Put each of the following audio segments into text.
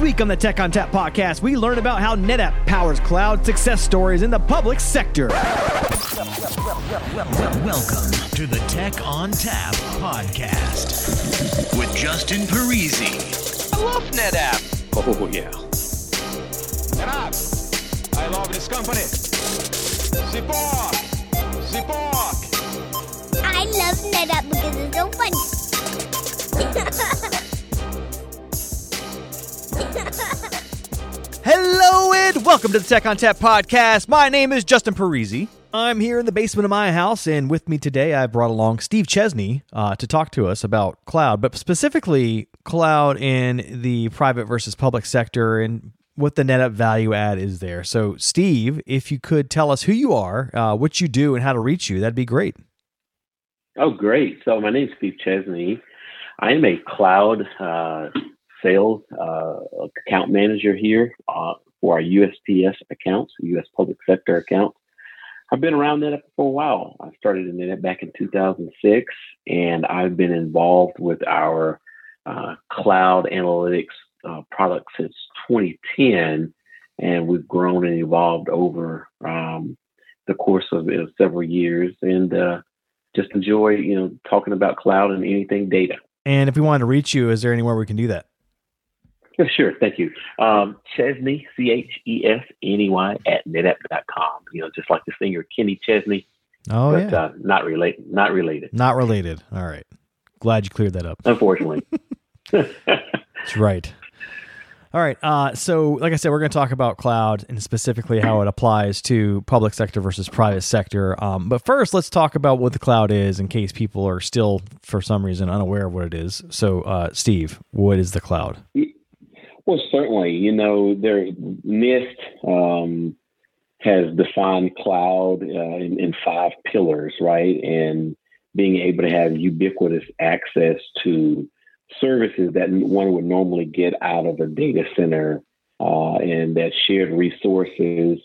This week on the Tech ONTAP podcast, we learn about how NetApp powers cloud success stories in the public sector. Welcome to the Tech ONTAP podcast with Justin Parisi. I love NetApp. Oh, yeah. NetApp. I love this company. Support. Support. I love NetApp because it's so fun. Hello and welcome to the Tech ONTAP podcast. My name is Justin Parisi. I'm here in the basement of my house, and with me today, I brought along Steve Chesney uh, to talk to us about cloud, but specifically cloud in the private versus public sector and what the NetApp value add is there. So, Steve, if you could tell us who you are, uh, what you do, and how to reach you, that'd be great. Oh, great. So, my name is Steve Chesney. I am a cloud uh, sales uh, account manager here uh, for our USPS accounts, U.S. public sector accounts. I've been around NetApp for a while. I started in NetApp back in 2006, and I've been involved with our uh, cloud analytics uh, product since 2010, and we've grown and evolved over um, the course of uh, several years, and uh, just enjoy, you know, talking about cloud and anything data. And if we wanted to reach you, is there anywhere we can do that? Sure. Thank you. Um, Chesney, C H E S N E Y, at netapp.com. You know, just like the singer Kenny Chesney. Oh, but, yeah. Uh, not related. Not related. Not related. All right. Glad you cleared that up. Unfortunately. That's right. All right. Uh, so, like I said, we're going to talk about cloud and specifically how it applies to public sector versus private sector. Um, but first, let's talk about what the cloud is in case people are still, for some reason, unaware of what it is. So, uh, Steve, what is the cloud? Well, certainly. You know, there NIST um, has defined cloud uh, in, in five pillars, right? And being able to have ubiquitous access to services that one would normally get out of a data center uh, and that shared resources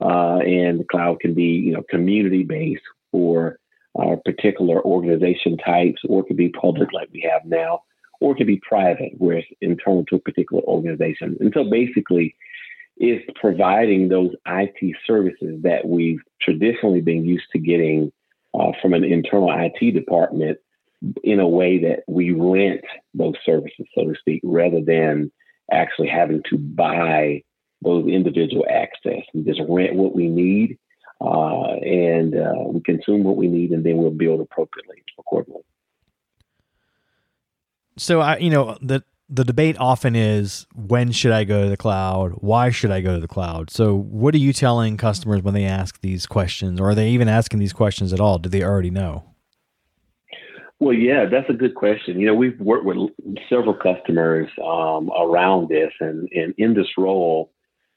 uh, and cloud can be you know community based for uh, particular organization types or it could be public like we have now or it be private where it's internal to a particular organization and so basically it's providing those IT services that we've traditionally been used to getting uh, from an internal IT department in a way that we rent those services, so to speak, rather than actually having to buy those individual access. We just rent what we need uh, and uh, we consume what we need, and then we'll build appropriately accordingly. So, I, you know, the the debate often is when should I go to the cloud? Why should I go to the cloud? So, what are you telling customers when they ask these questions, or are they even asking these questions at all? Do they already know? Well, yeah, that's a good question. You know, we've worked with several customers um, around this, and, and in this role,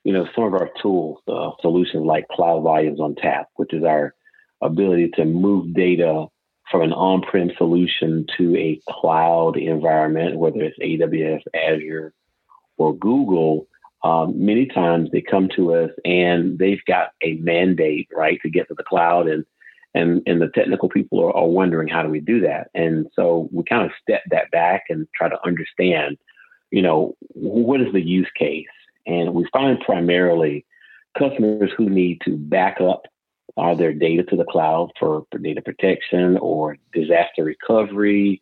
you know, some of our tools, uh, solutions like Cloud Volumes ONTAP, which is our ability to move data from an on-prem solution to a cloud environment, whether it's AWS, Azure, or Google. Um, many times they come to us and they've got a mandate, right, to get to the cloud and and and the technical people are, are, wondering how do we do that and so we kind of step that back and try to understand you know what is the use case and we find primarily customers who need to back up uh, their data to the cloud for, data protection or disaster recovery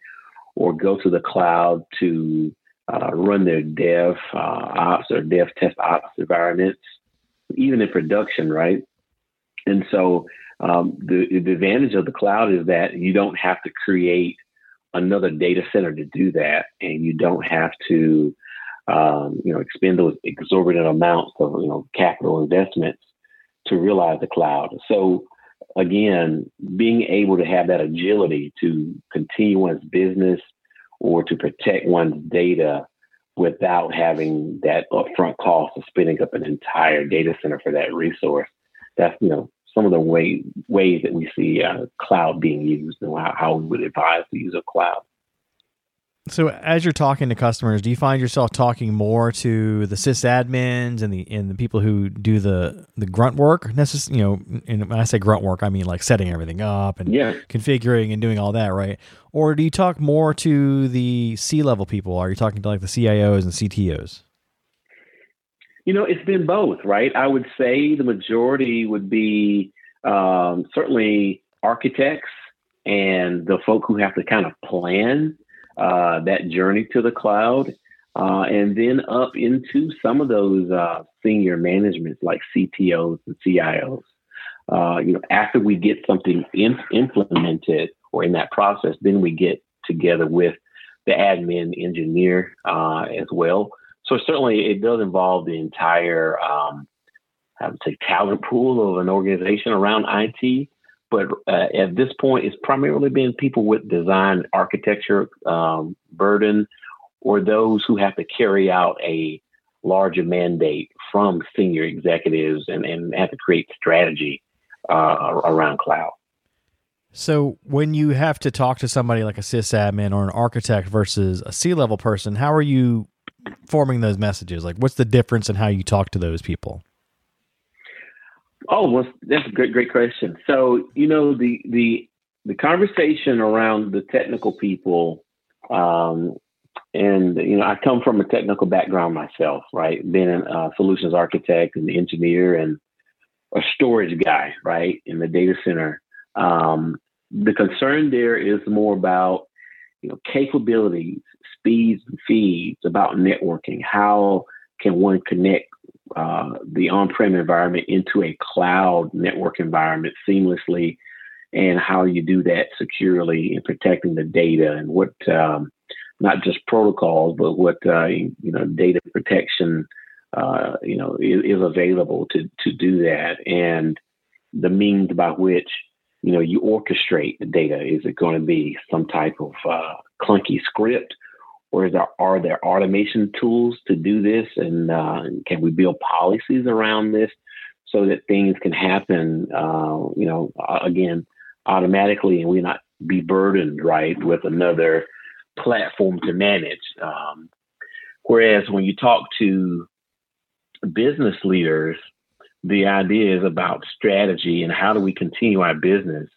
or go to the cloud to uh, run their dev uh, ops or dev test ops environments even in production right? And so um, the, the advantage of the cloud is that you don't have to create another data center to do that, and you don't have to, um, you know, expend those exorbitant amounts of you know capital investments to realize the cloud. So again, being able to have that agility to continue one's business or to protect one's data without having that upfront cost of spinning up an entire data center for that resource. That's you know some of the way, ways that we see uh, cloud being used and how, how we would advise the use of cloud. So, as you're talking to customers, do you find yourself talking more to the sysadmins and the and the people who do the the grunt work? Necess- you know, and when I say grunt work, I mean like setting everything up and yeah. configuring and doing all that, right? Or do you talk more to the C level people? Are you talking to like the CIOs and CTOs? You know, it's been both, right? I would say the majority would be um, certainly architects and the folk who have to kind of plan uh, that journey to the cloud. Uh, and then up into some of those uh, senior managements like CTOs and CIOs. Uh, you know, after we get something in, implemented or in that process, then we get together with the admin engineer uh, as well. So certainly, it does involve the entire, um, I would say, talent pool of an organization around IT. But uh, at this point, it's primarily been people with design architecture um, burden, or those who have to carry out a larger mandate from senior executives and, and have to create strategy uh, around cloud. So when you have to talk to somebody like a sysadmin or an architect versus a C level person, how are you forming those messages? Like, what's the difference in how you talk to those people? Oh, well, that's a great, great question. So, you know, the the the conversation around the technical people, um, and you know, I come from a technical background myself, right? Being a solutions architect and engineer and a storage guy, right, in the data center. Um, the concern there is more about you know capabilities, speeds, and feeds, about networking. How can one connect uh, the on-prem environment into a cloud network environment seamlessly, and how you do that securely and protecting the data and what um, not just protocols, but what uh, you know data protection uh, you know is, is, available to to do that, and the means by which you know you orchestrate the data. Is it going to be some type of uh, clunky script? Is there are there automation tools to do this? And uh, can we build policies around this so that things can happen uh, you know again automatically and we not be burdened right with another platform to manage? Um, whereas when you talk to business leaders the idea is about strategy and how do we continue our business?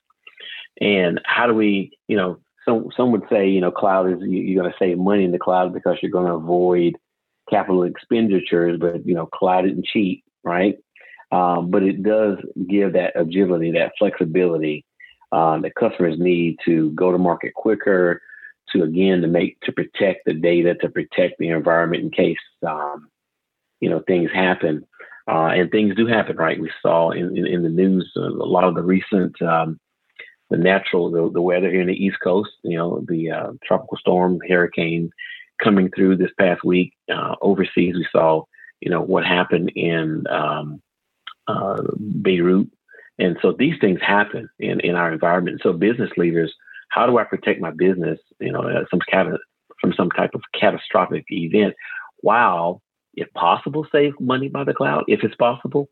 And how do we you know some some would say, you know, cloud is you're going to save money in the cloud because you're going to avoid capital expenditures, but you know, cloud isn't cheap, right? Um, but it does give that agility, that flexibility um, that customers need to go to market quicker, to again to make to protect the data, to protect the environment in case um, you know things happen. Uh, and things do happen, right? We saw in, in, in the news uh, a lot of the recent um, the natural the, the weather here in the East Coast. You know, the uh, tropical storm, hurricane coming through this past week. Uh, overseas, we saw you know what happened in um, uh, Beirut, and so these things happen in in our environment. So business leaders, how do I protect my business? You know, uh, some from some type of catastrophic event, while if possible, save money by the cloud if it's possible.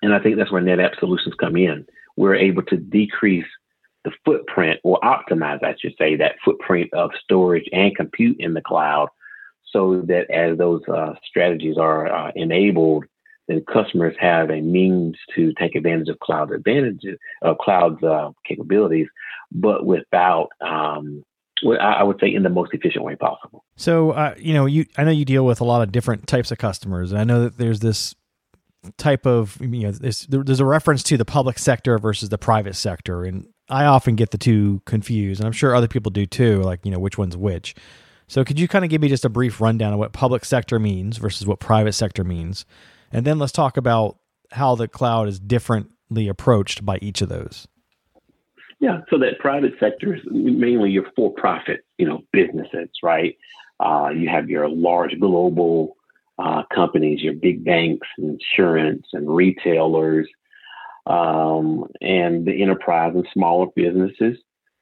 And I think that's where NetApp solutions come in we're able to decrease the footprint or optimize, I should say, that footprint of storage and compute in the cloud so that as those uh, strategies are uh, enabled, then customers have a means to take advantage of cloud advantages, of cloud's uh, capabilities, but without, um, I would say, in the most efficient way possible. So, uh, you know, you I know you deal with a lot of different types of customers, and I know that there's this type of you know there's, there's a reference to the public sector versus the private sector. And i often get the two confused and i'm sure other people do too like you know which one's which. So could you kind of give me just a brief rundown of what public sector means versus what private sector means? And then let's talk about how the cloud is differently approached by each of those. Yeah so that private sector is mainly your for-profit you know businesses right? Uh, you have your large global uh, companies, your big banks, insurance, and retailers, um, and the enterprise and smaller businesses.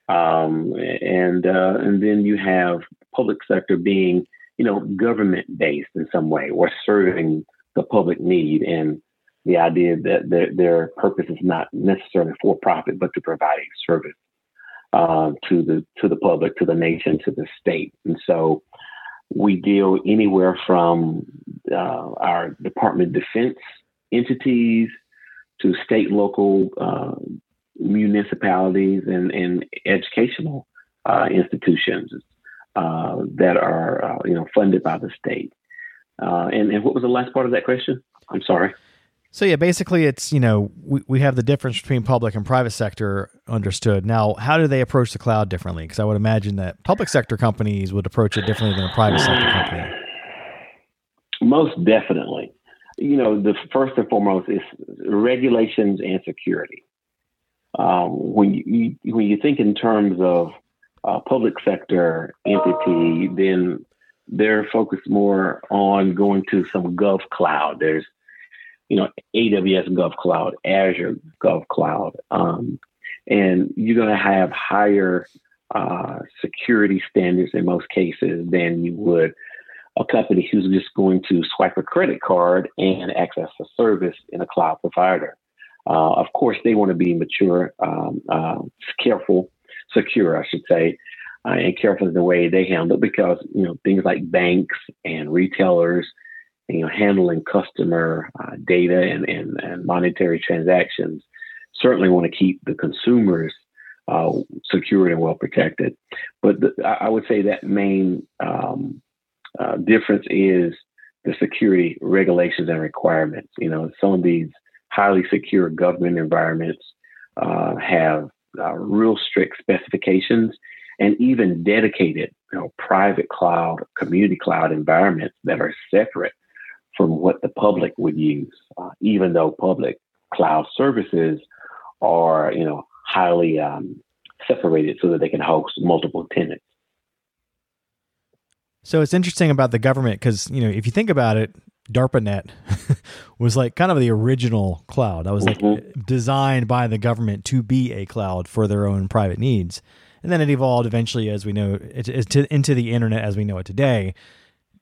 Um, and uh, and then you have public sector being, you know, government based in some way or serving the public need and the idea that their, their purpose is not necessarily for profit, but to provide a service uh, to the to the public, to the nation, to the state. And so we deal anywhere from uh, our Department of Defense entities to state local uh, municipalities and, and educational uh, institutions uh, that are uh, you know funded by the state. Uh, and, and what was the last part of that question? I'm sorry. So yeah, basically it's, you know, we, we have the difference between public and private sector understood. Now, how do they approach the cloud differently? Because I would imagine that public sector companies would approach it differently than a private sector company. Most definitely. You know, the first and foremost is regulations and security. Um, when you, when you think in terms of uh, public sector entity, then they're focused more on going to some gov cloud. There's, you know, AWS Gov Cloud, Azure Gov Cloud, um, and you're going to have higher uh, security standards in most cases than you would a company who's just going to swipe a credit card and access a service in a cloud provider. Uh, of course, they want to be mature, um, uh, careful, secure, I should say, uh, and careful in the way they handle it because you know things like banks and retailers, you know, handling customer uh, data and, and, and monetary transactions certainly want to keep the consumers uh, secured and well protected. But the, I would say that main um, uh, difference is the security regulations and requirements. You know, some of these highly secure government environments uh, have uh, real strict specifications and even dedicated, you know, private cloud, community cloud environments that are separate from what the public would use, uh, even though public cloud services are, you know, highly um, separated so that they can host multiple tenants. So it's interesting about the government because you know if you think about it, DARPANET was like kind of the original cloud. That was like mm-hmm. designed by the government to be a cloud for their own private needs, and then it evolved eventually, as we know, it, it, into the internet as we know it today.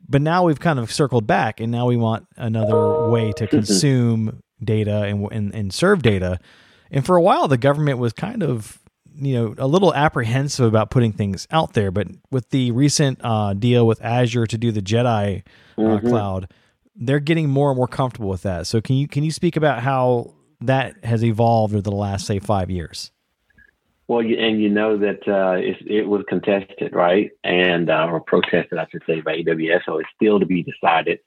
But now we've kind of circled back, and now we want another way to mm-hmm. consume data and, and and serve data. And for a while, the government was kind of you know a little apprehensive about putting things out there, but with the recent uh, deal with Azure to do the Jedi uh, mm-hmm. cloud, they're getting more and more comfortable with that. So can you can you speak about how that has evolved over the last say five years? Well, you, and you know that uh, it was contested, right, and uh, or protested, I should say, by AWS. So it's still to be decided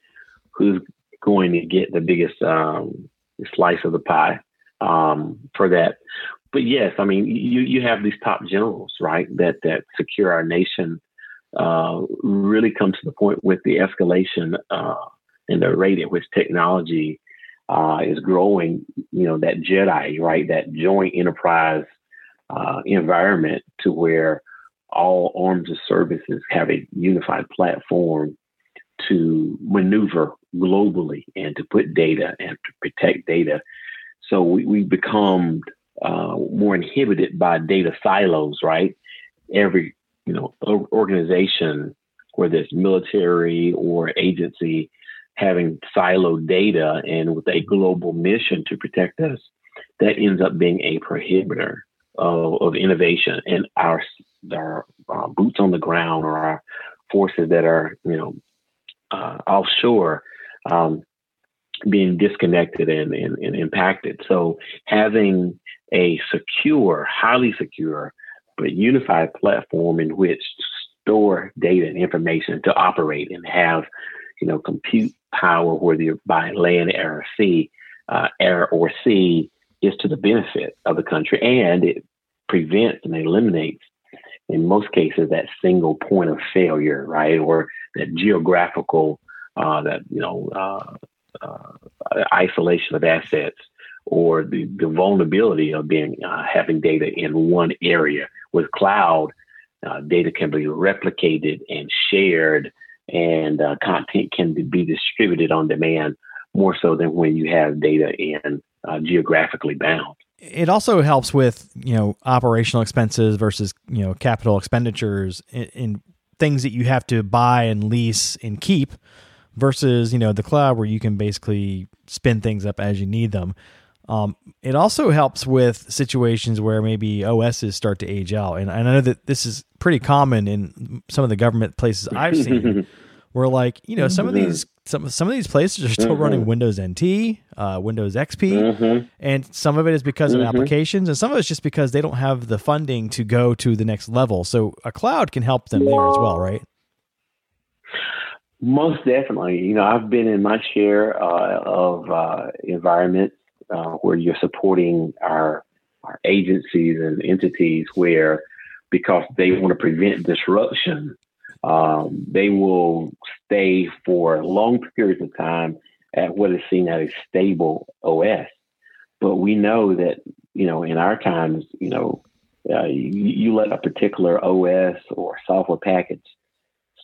who's going to get the biggest um, slice of the pie um, for that but yes, I mean, you, you have these top generals, right, that, that secure our nation, uh, really come to the point with the escalation uh, and the rate at which technology uh, is growing, you know, that JEDI, right, that joint enterprise uh, environment to where all arms of services have a unified platform to maneuver globally and to put data and to protect data. So we, we become uh, more inhibited by data silos, right? Every you know organization, whether it's military or agency, having siloed data and with a global mission to protect us, that ends up being a prohibitor of, of innovation and our our uh, boots on the ground or our forces that are you know uh, offshore um, being disconnected and, and, and, impacted. So having a secure, highly secure, but unified platform in which to store data and information to operate and have, you know, compute power, whether you're by land, air, or sea, uh, air or sea, is to the benefit of the country, and it prevents and eliminates, in most cases, that single point of failure, right, or that geographical, uh, that you know, uh, uh isolation of assets or the, the vulnerability of being uh, having data in one area. With cloud, uh, data can be replicated and shared, and uh, content can be distributed on demand more so than when you have data in uh, geographically bound. It also helps with you know operational expenses versus you know capital expenditures in, in things that you have to buy and lease and keep versus you know the cloud where you can basically spin things up as you need them. Um, it also helps with situations where maybe OSs start to age out, and I know that this is pretty common in some of the government places I've seen, where like you know some of these some some of these places are still running mm-hmm. Windows NT, uh, Windows XP, mm-hmm. and some of it is because of mm-hmm. applications, and some of it's just because they don't have the funding to go to the next level. So a cloud can help them there as well, right? Most definitely. You know, I've been in my share uh, of uh, environments uh, where you're supporting our our agencies and entities where, because they want to prevent disruption, um, they will stay for long periods of time at what is seen as a stable OS. But we know that, you know, in our times, you know, uh, you, you, let a particular OS or software package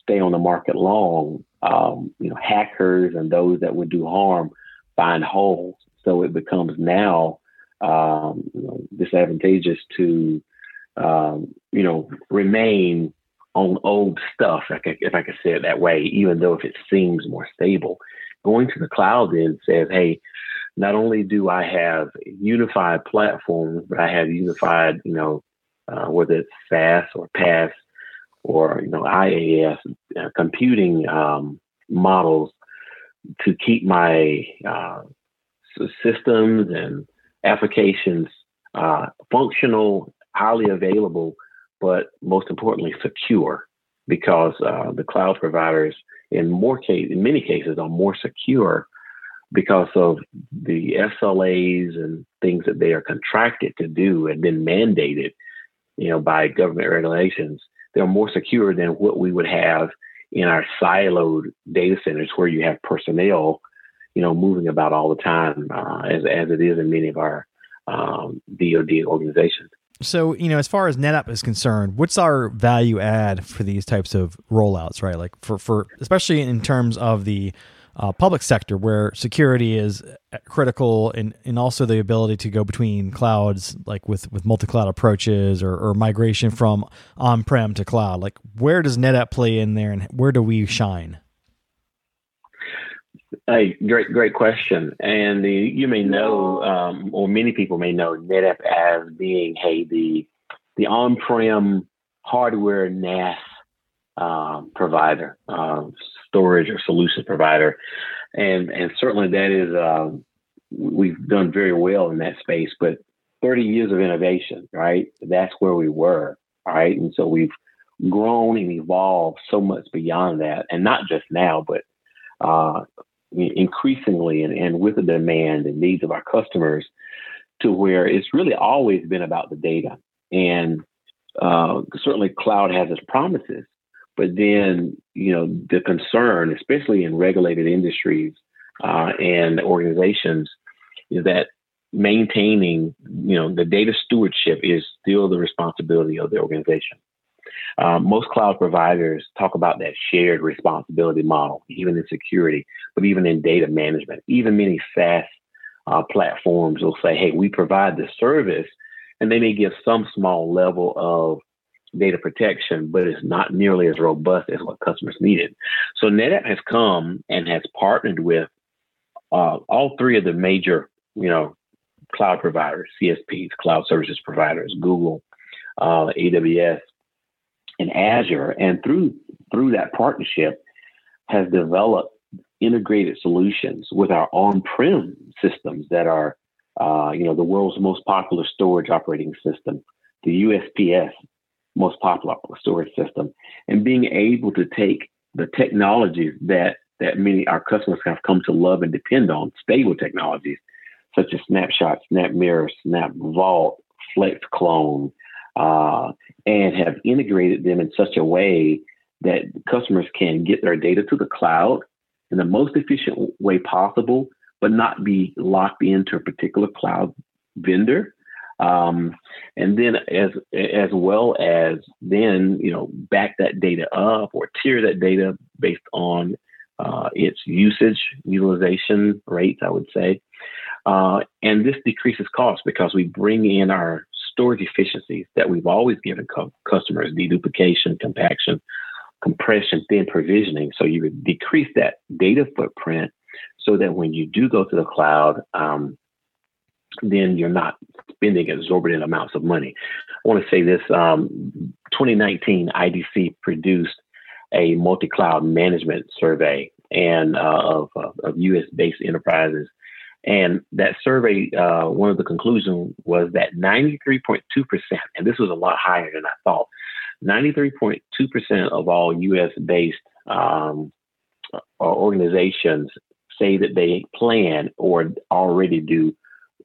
stay on the market long, um, you know, hackers and those that would do harm find holes. So it becomes now um, you know, disadvantageous to, um, you know, remain on old stuff, if I, could say it that way, even though if it seems more stable. Going to the cloud then says, hey, not only do I have unified platforms, but I have unified, you know, uh, whether it's SaaS or PaaS or you know IaaS uh, computing um, models to keep my uh, systems and applications uh, functional, highly available, but most importantly secure, because uh, the cloud providers in more case, in many cases, are more secure because of the SLAs and things that they are contracted to do and been mandated, you know, by government regulations. They're more secure than what we would have in our siloed data centers where you have personnel, you know, moving about all the time, uh, as as it is in many of our um, DoD organizations. So, you know, as far as NetApp is concerned, what's our value add for these types of rollouts, right? Like for, for especially in terms of the uh, public sector where security is critical and, and also the ability to go between clouds, like with, with multi cloud approaches or, or migration from on prem to cloud. Like, where does NetApp play in there and where do we shine? Hey, great, great question. And the, you may know, um, or many people may know NetApp as being, hey, the the on-prem hardware NAS um, provider, um, storage or solution provider, and and certainly that is um, we've done very well in that space. But 30 years of innovation, right? That's where we were, right? And so we've grown and evolved so much beyond that, and not just now, but uh, increasingly and, and with the demand and needs of our customers to where it's really always been about the data. And uh, certainly cloud has its promises, but then, you know, the concern, especially in regulated industries uh, and organizations, is that maintaining, you know, the data stewardship is still the responsibility of the organization. Um, most cloud providers talk about that shared responsibility model, even in security, but even in data management. Even many SaaS uh, platforms will say, hey, we provide the service, and they may give some small level of data protection, but it's not nearly as robust as what customers needed. So NetApp has come and has partnered with uh, all three of the major, you know, cloud providers, CSPs, cloud services providers, Google, uh, AWS, and Azure, and through through that partnership, has developed integrated solutions with our on-prem systems that are, uh, you know, the world's most popular storage operating system, the USPS, most popular storage system, and being able to take the technologies that that many our customers have come to love and depend on, stable technologies such as Snapshot, SnapMirror, SnapVault, Flex Clone, uh, and have integrated them in such a way that customers can get their data to the cloud in the most efficient way possible, but not be locked into a particular cloud vendor. Um, and then as as well as then you know back that data up or tier that data based on uh, its usage utilization rates, I would say. Uh, and this decreases cost because we bring in our storage efficiencies that we've always given co- customers deduplication, compaction, compression, thin provisioning. So you would decrease that data footprint so that when you do go to the cloud, um, then you're not spending exorbitant amounts of money. I want to say this um, 2019 IDC produced a multi cloud management survey and uh, of, of US based enterprises and that survey, uh, one of the conclusions was that 93.2%, and this was a lot higher than I thought, 93.2% of all US based um, organizations say that they plan or already do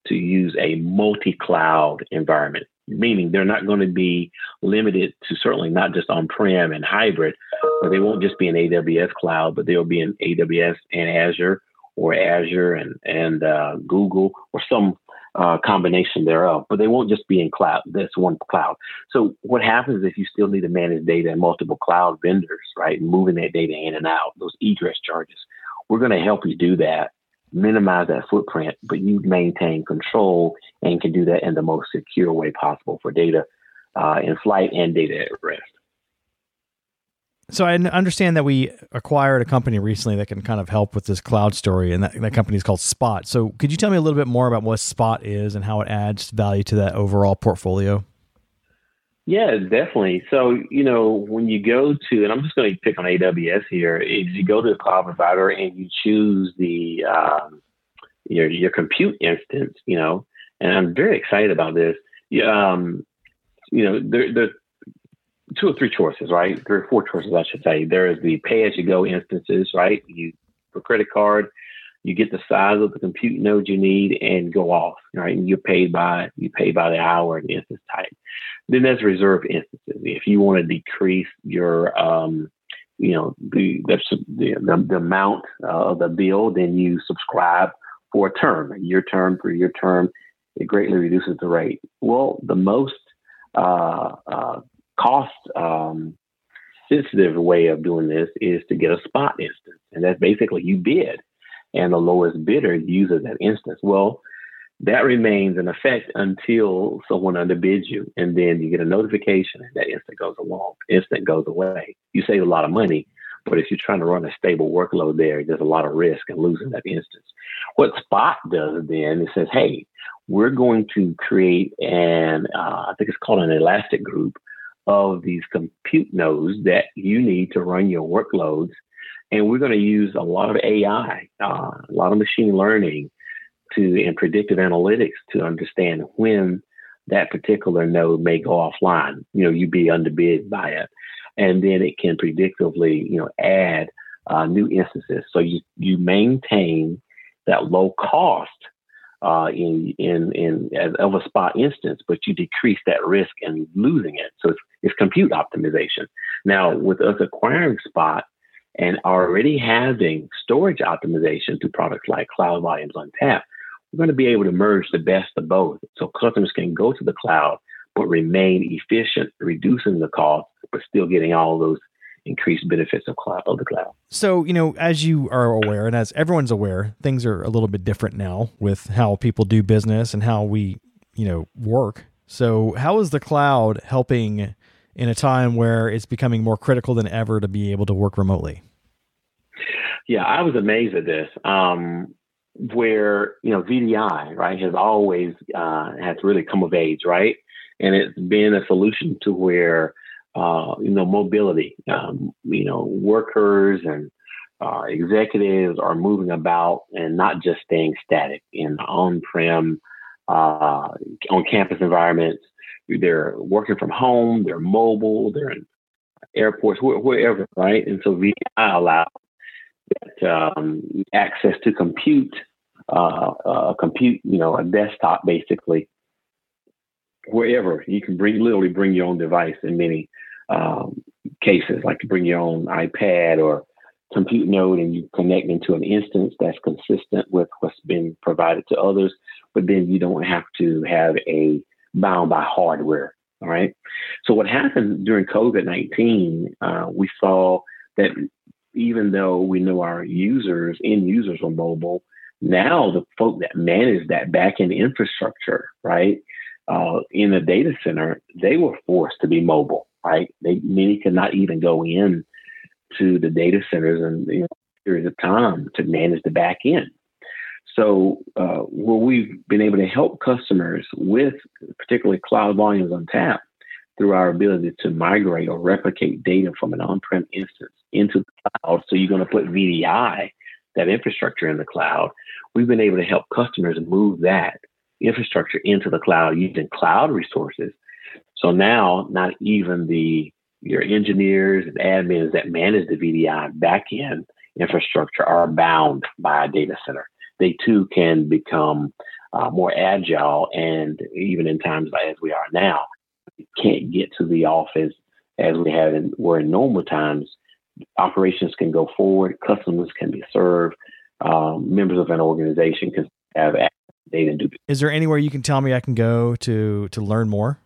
to use a multi-cloud environment, meaning they're not going to be limited to certainly not just on-prem and hybrid, but they won't just be an AWS cloud, but they'll be in AWS and Azure or Azure and and uh, Google or some uh, combination thereof. But they won't just be in cloud. That's one cloud. So what happens if you still need to manage data in multiple cloud vendors, right? Moving that data in and out, those egress charges. We're going to help you do that, minimize that footprint, but you maintain control and can do that in the most secure way possible for data uh, in flight and data at rest. So I understand that we acquired a company recently that can kind of help with this cloud story, and that, that company is called Spot. So could you tell me a little bit more about what Spot is and how it adds value to that overall portfolio? Yeah, definitely. So, you know, when you go to, and I'm just going to pick on AWS here, is you go to the cloud provider and you choose the um, your your compute instance, you know, and I'm very excited about this. Um, you know, there there two or three choices, right? Three or four choices, I should say. There is the pay as you go instances, right? You for credit card, you get the size of the compute node you need and go off, right? And you're paid by you pay by the hour and instance type. Then there's reserve instances. If you want to decrease your um, you know the the the, the amount of the bill, then you subscribe for a term, year term, three year term. It greatly reduces the rate. Well, the most uh, uh, cost um, sensitive way of doing this is to get a spot instance, and that's basically you bid and the lowest bidder uses that instance. Well, that remains in effect until someone underbids you, and then you get a notification, and that instant goes along. Instant goes away. You save a lot of money, but if you're trying to run a stable workload there, there's a lot of risk in losing that instance. What Spot does then, it says, hey, we're going to create an, uh, I think it's called an elastic group of these compute nodes that you need to run your workloads and we're going to use a lot of AI, uh, a lot of machine learning to and predictive analytics to understand when that particular node may go offline. You know, you be underbid by it. And then it can predictively, you know, add uh, new instances. So you, you maintain that low cost uh, in, in, in as of a spot instance, but you decrease that risk in losing it. So it's, it's compute optimization. Now, with us acquiring Spot, and already having storage optimization through products like Cloud Volumes ONTAP, we're going to be able to merge the best of both. So customers can go to the cloud, but remain efficient, reducing the cost, but still getting all those increased benefits of cloud the cloud. So, you know, as you are aware and as everyone's aware, things are a little bit different now with how people do business and how we, you know, work. So, how is the cloud helping in a time where it's becoming more critical than ever to be able to work remotely? Yeah, I was amazed at this. Um, where you know VDI right has always uh, has really come of age, right, and it's been a solution to where uh, you know mobility, um, you know workers and uh, executives are moving about and not just staying static in on-prem, uh, on-campus environments. They're working from home. They're mobile. They're in airports, wherever, right? And so VDI allows that um, access to compute, uh, uh, compute, you know, a desktop basically, wherever you can bring literally bring your own device in many um, cases, like to bring your own iPad or compute node and you connect into an instance that's consistent with what's been provided to others, but then you don't have to have a bound by hardware. All right. So what happened during COVID nineteen, uh, we saw that even though we know our users, end users are mobile, now the folk that manage that backend infrastructure, right, uh, in the data center, they were forced to be mobile, right? They many could not even go in to the data centers and you know, periods of time to manage the back end. So, uh, where we've been able to help customers with particularly Cloud Volumes ONTAP through our ability to migrate or replicate data from an on-prem instance into the cloud. So you're going to put VDI, that infrastructure in the cloud. We've been able to help customers move that infrastructure into the cloud using cloud resources. So now not even the your engineers and admins that manage the VDI backend infrastructure are bound by a data center. They too can become uh, more agile, and even in times like as we are now, can't get to the office as we have in, were in normal times. Operations can go forward, customers can be served, um, members of an organization can have data and do. Is there anywhere you can tell me I can go to to learn more?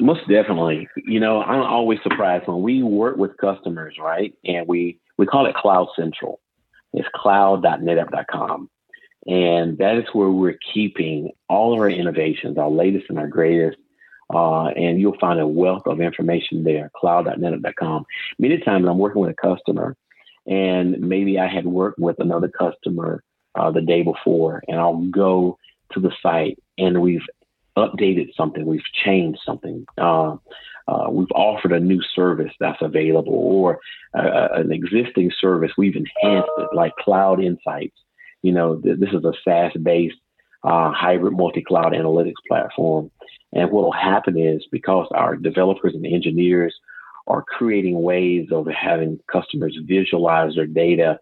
Most definitely. You know, I'm always surprised when we work with customers, right? And we we call it Cloud Central. It's cloud.netapp.com. And that is where we're keeping all of our innovations, our latest and our greatest. Uh, and you'll find a wealth of information there, cloud.netapp.com. Many times I'm working with a customer, and maybe I had worked with another customer uh, the day before, and I'll go to the site and we've updated something, we've changed something, uh, uh, we've offered a new service that's available, or an existing service. We've enhanced it, like Cloud Insights. You know, th- this is a SaaS-based uh, hybrid multi-cloud analytics platform, and what will happen is because our developers and engineers are creating ways of having customers visualize their data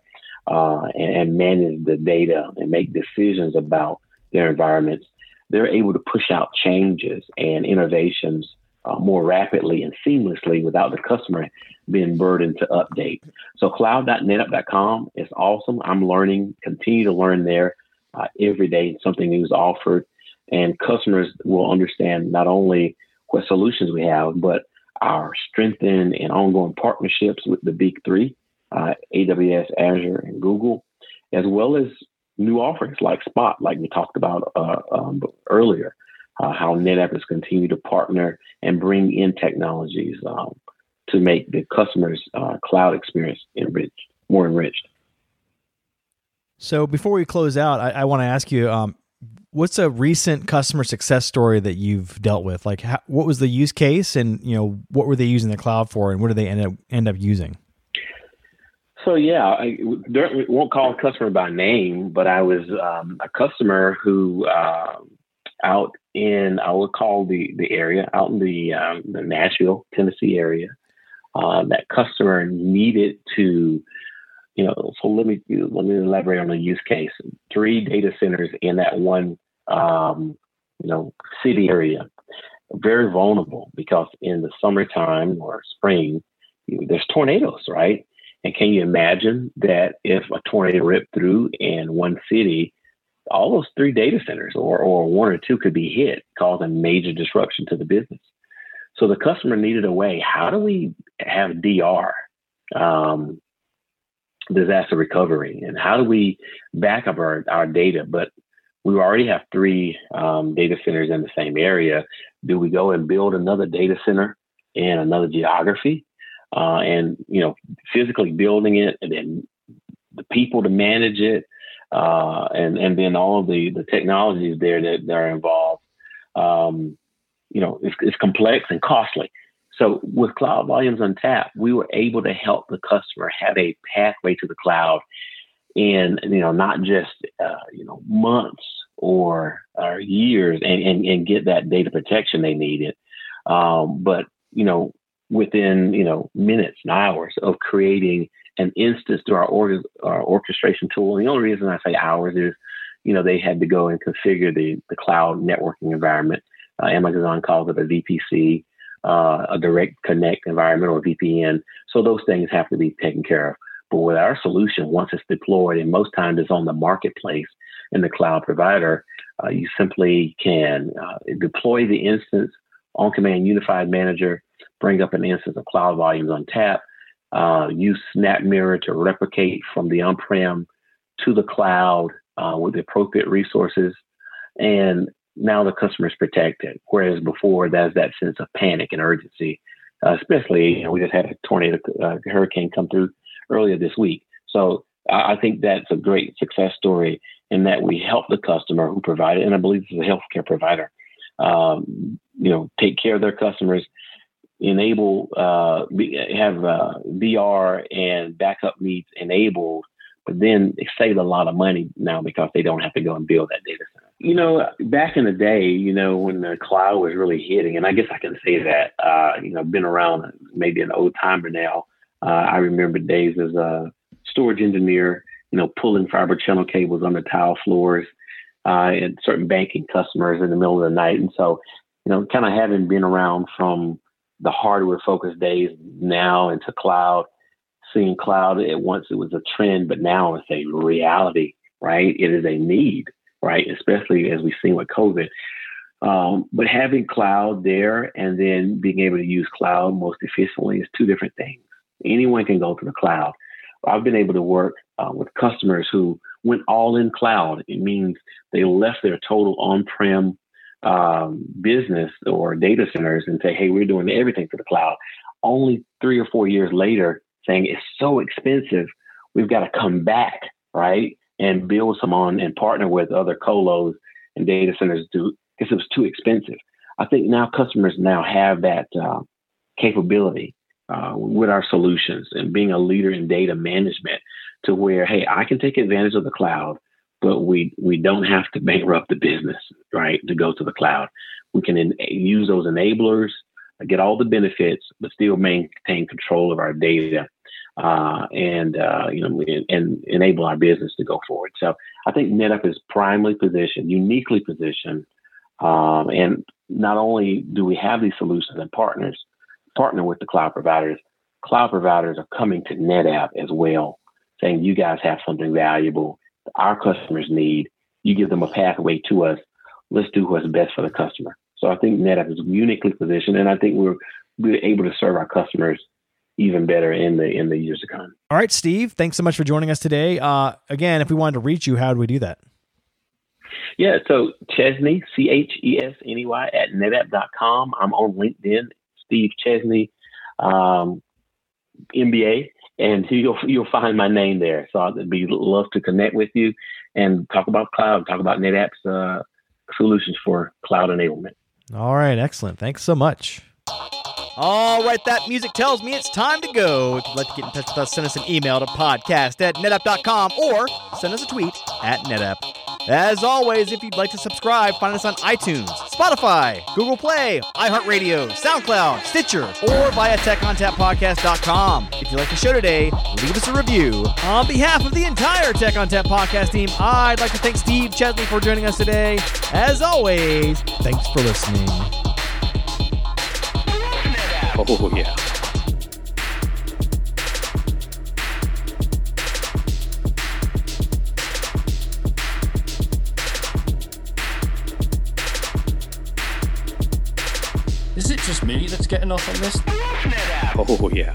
uh, and, and manage the data and make decisions about their environments they're able to push out changes and innovations uh, more rapidly and seamlessly without the customer being burdened to update. So cloud.netapp.com is awesome. I'm learning, continue to learn there uh, every day. Something new is offered, and customers will understand not only what solutions we have, but our strengthened and ongoing partnerships with the big three, uh, AWS, Azure, and Google, as well as new offerings like Spot, like we talked about uh, um, earlier, uh, how NetApp has continued to partner and bring in technologies um, to make the customer's uh, cloud experience enriched, more enriched. So before we close out, I, I want to ask you, um, what's a recent customer success story that you've dealt with? Like, how, what was the use case, and you know, what were they using the cloud for, and what did they end up end up using? So yeah, I won't call a customer by name, but I was um, a customer who uh, out in I would call the the area out in the um, the Nashville, Tennessee area. Uh, that customer needed to, you know. So let me let me elaborate on the use case. Three data centers in that one, um, you know, city area, very vulnerable because in the summertime or spring, there's tornadoes, right? And can you imagine that if a tornado ripped through in one city, all those three data centers or, or one or two could be hit, causing major disruption to the business. So the customer needed a way. How do we have DR, um, disaster recovery, and how do we back up our, our data? But we already have three um, data centers in the same area. Do we go and build another data center in another geography? Uh, and you know physically building it, and then the people to manage it, uh, and and then all of the the technologies there that, that are involved. Um, you know, it's, it's complex and costly. So with Cloud Volumes ONTAP, we were able to help the customer have a pathway to the cloud in you know not just uh, you know months or or years and, and and get that data protection they needed, um, but you know within you know minutes and hours of creating an instance through our, or, our orchestration tool. And the only reason I say hours is, you know, they had to go and configure the the cloud networking environment. Uh, Amazon calls it a VPC, uh, a direct connect environment or VPN. So those things have to be taken care of. But with our solution, once it's deployed, and most times it's on the marketplace in the cloud provider, uh, you simply can uh, deploy the instance OnCommand Unified Manager bring up an instance of Cloud Volumes ONTAP, uh, use SnapMirror to replicate from the on-prem to the cloud uh, with the appropriate resources, and now the customer is protected. Whereas before, there's that sense of panic and urgency, uh, especially you know, we just had a tornado, uh, hurricane come through earlier this week. So I think that's a great success story in that we help the customer who provided, and I believe it's a healthcare provider, um, you know, take care of their customers enable uh, have uh, VR and backup needs enabled, but then they save a lot of money now because they don't have to go and build that data center. You know, back in the day, you know, when the cloud was really hitting, and I guess I can say that, uh, you know, I've been around maybe an old timer now. Uh, I remember days as a storage engineer, you know, pulling fiber channel cables on the tile floors uh, and certain banking customers in the middle of the night. And so, you know, kind of having been around from the hardware focused days now into cloud, seeing cloud at once it was a trend, but now it's a reality, right? It is a need, right? Especially as we've seen with COVID. Um, but having cloud there and then being able to use cloud most efficiently is two different things. Anyone can go to the cloud. I've been able to work uh, with customers who went all in cloud. It means they left their total on prem um, business or data centers and say, hey, we're doing everything for the cloud. Only three or four years later, saying it's so expensive, we've got to come back, right? And build some on and partner with other colos and data centers to because it was too expensive. I think now customers now have that uh, capability uh, with our solutions and being a leader in data management to where, hey, I can take advantage of the cloud, but we we don't have to bankrupt the business, right, to go to the cloud. We can use those enablers, get all the benefits, but still maintain control of our data uh, and uh, you know and, and, enable our business to go forward. So I think NetApp is primely positioned, uniquely positioned, um, and not only do we have these solutions and partners partner with the cloud providers, cloud providers are coming to NetApp as well, saying you guys have something valuable our customers need. You give them a pathway to us. Let's do what's best for the customer. So I think NetApp is uniquely positioned, and I think we're we're able to serve our customers even better in the in the years to come. All right, Steve, thanks so much for joining us today. Uh, again, if we wanted to reach you, how do we do that? Yeah, so Chesney, C H E S N E Y at netapp.com. I'm on LinkedIn, Steve Chesney, um, MBA, and you'll you'll find my name there. So I'd be love to connect with you and talk about cloud, talk about NetApp's uh, solutions for cloud enablement. All right, excellent. Thanks so much. All right, that music tells me it's time to go. If you'd like to get in touch with us, send us an email to podcast at netapp.com or send us a tweet at netapp. As always, if you'd like to subscribe, find us on iTunes, Spotify, Google Play, iHeartRadio, SoundCloud, Stitcher, or via TechOnTapPodcast.com. If you like the show today, leave us a review. On behalf of the entire Tech ONTAP podcast team, I'd like to thank Steve Chesney for joining us today. As always, thanks for listening. Oh, yeah. Me that's getting off on this? Oh, yeah.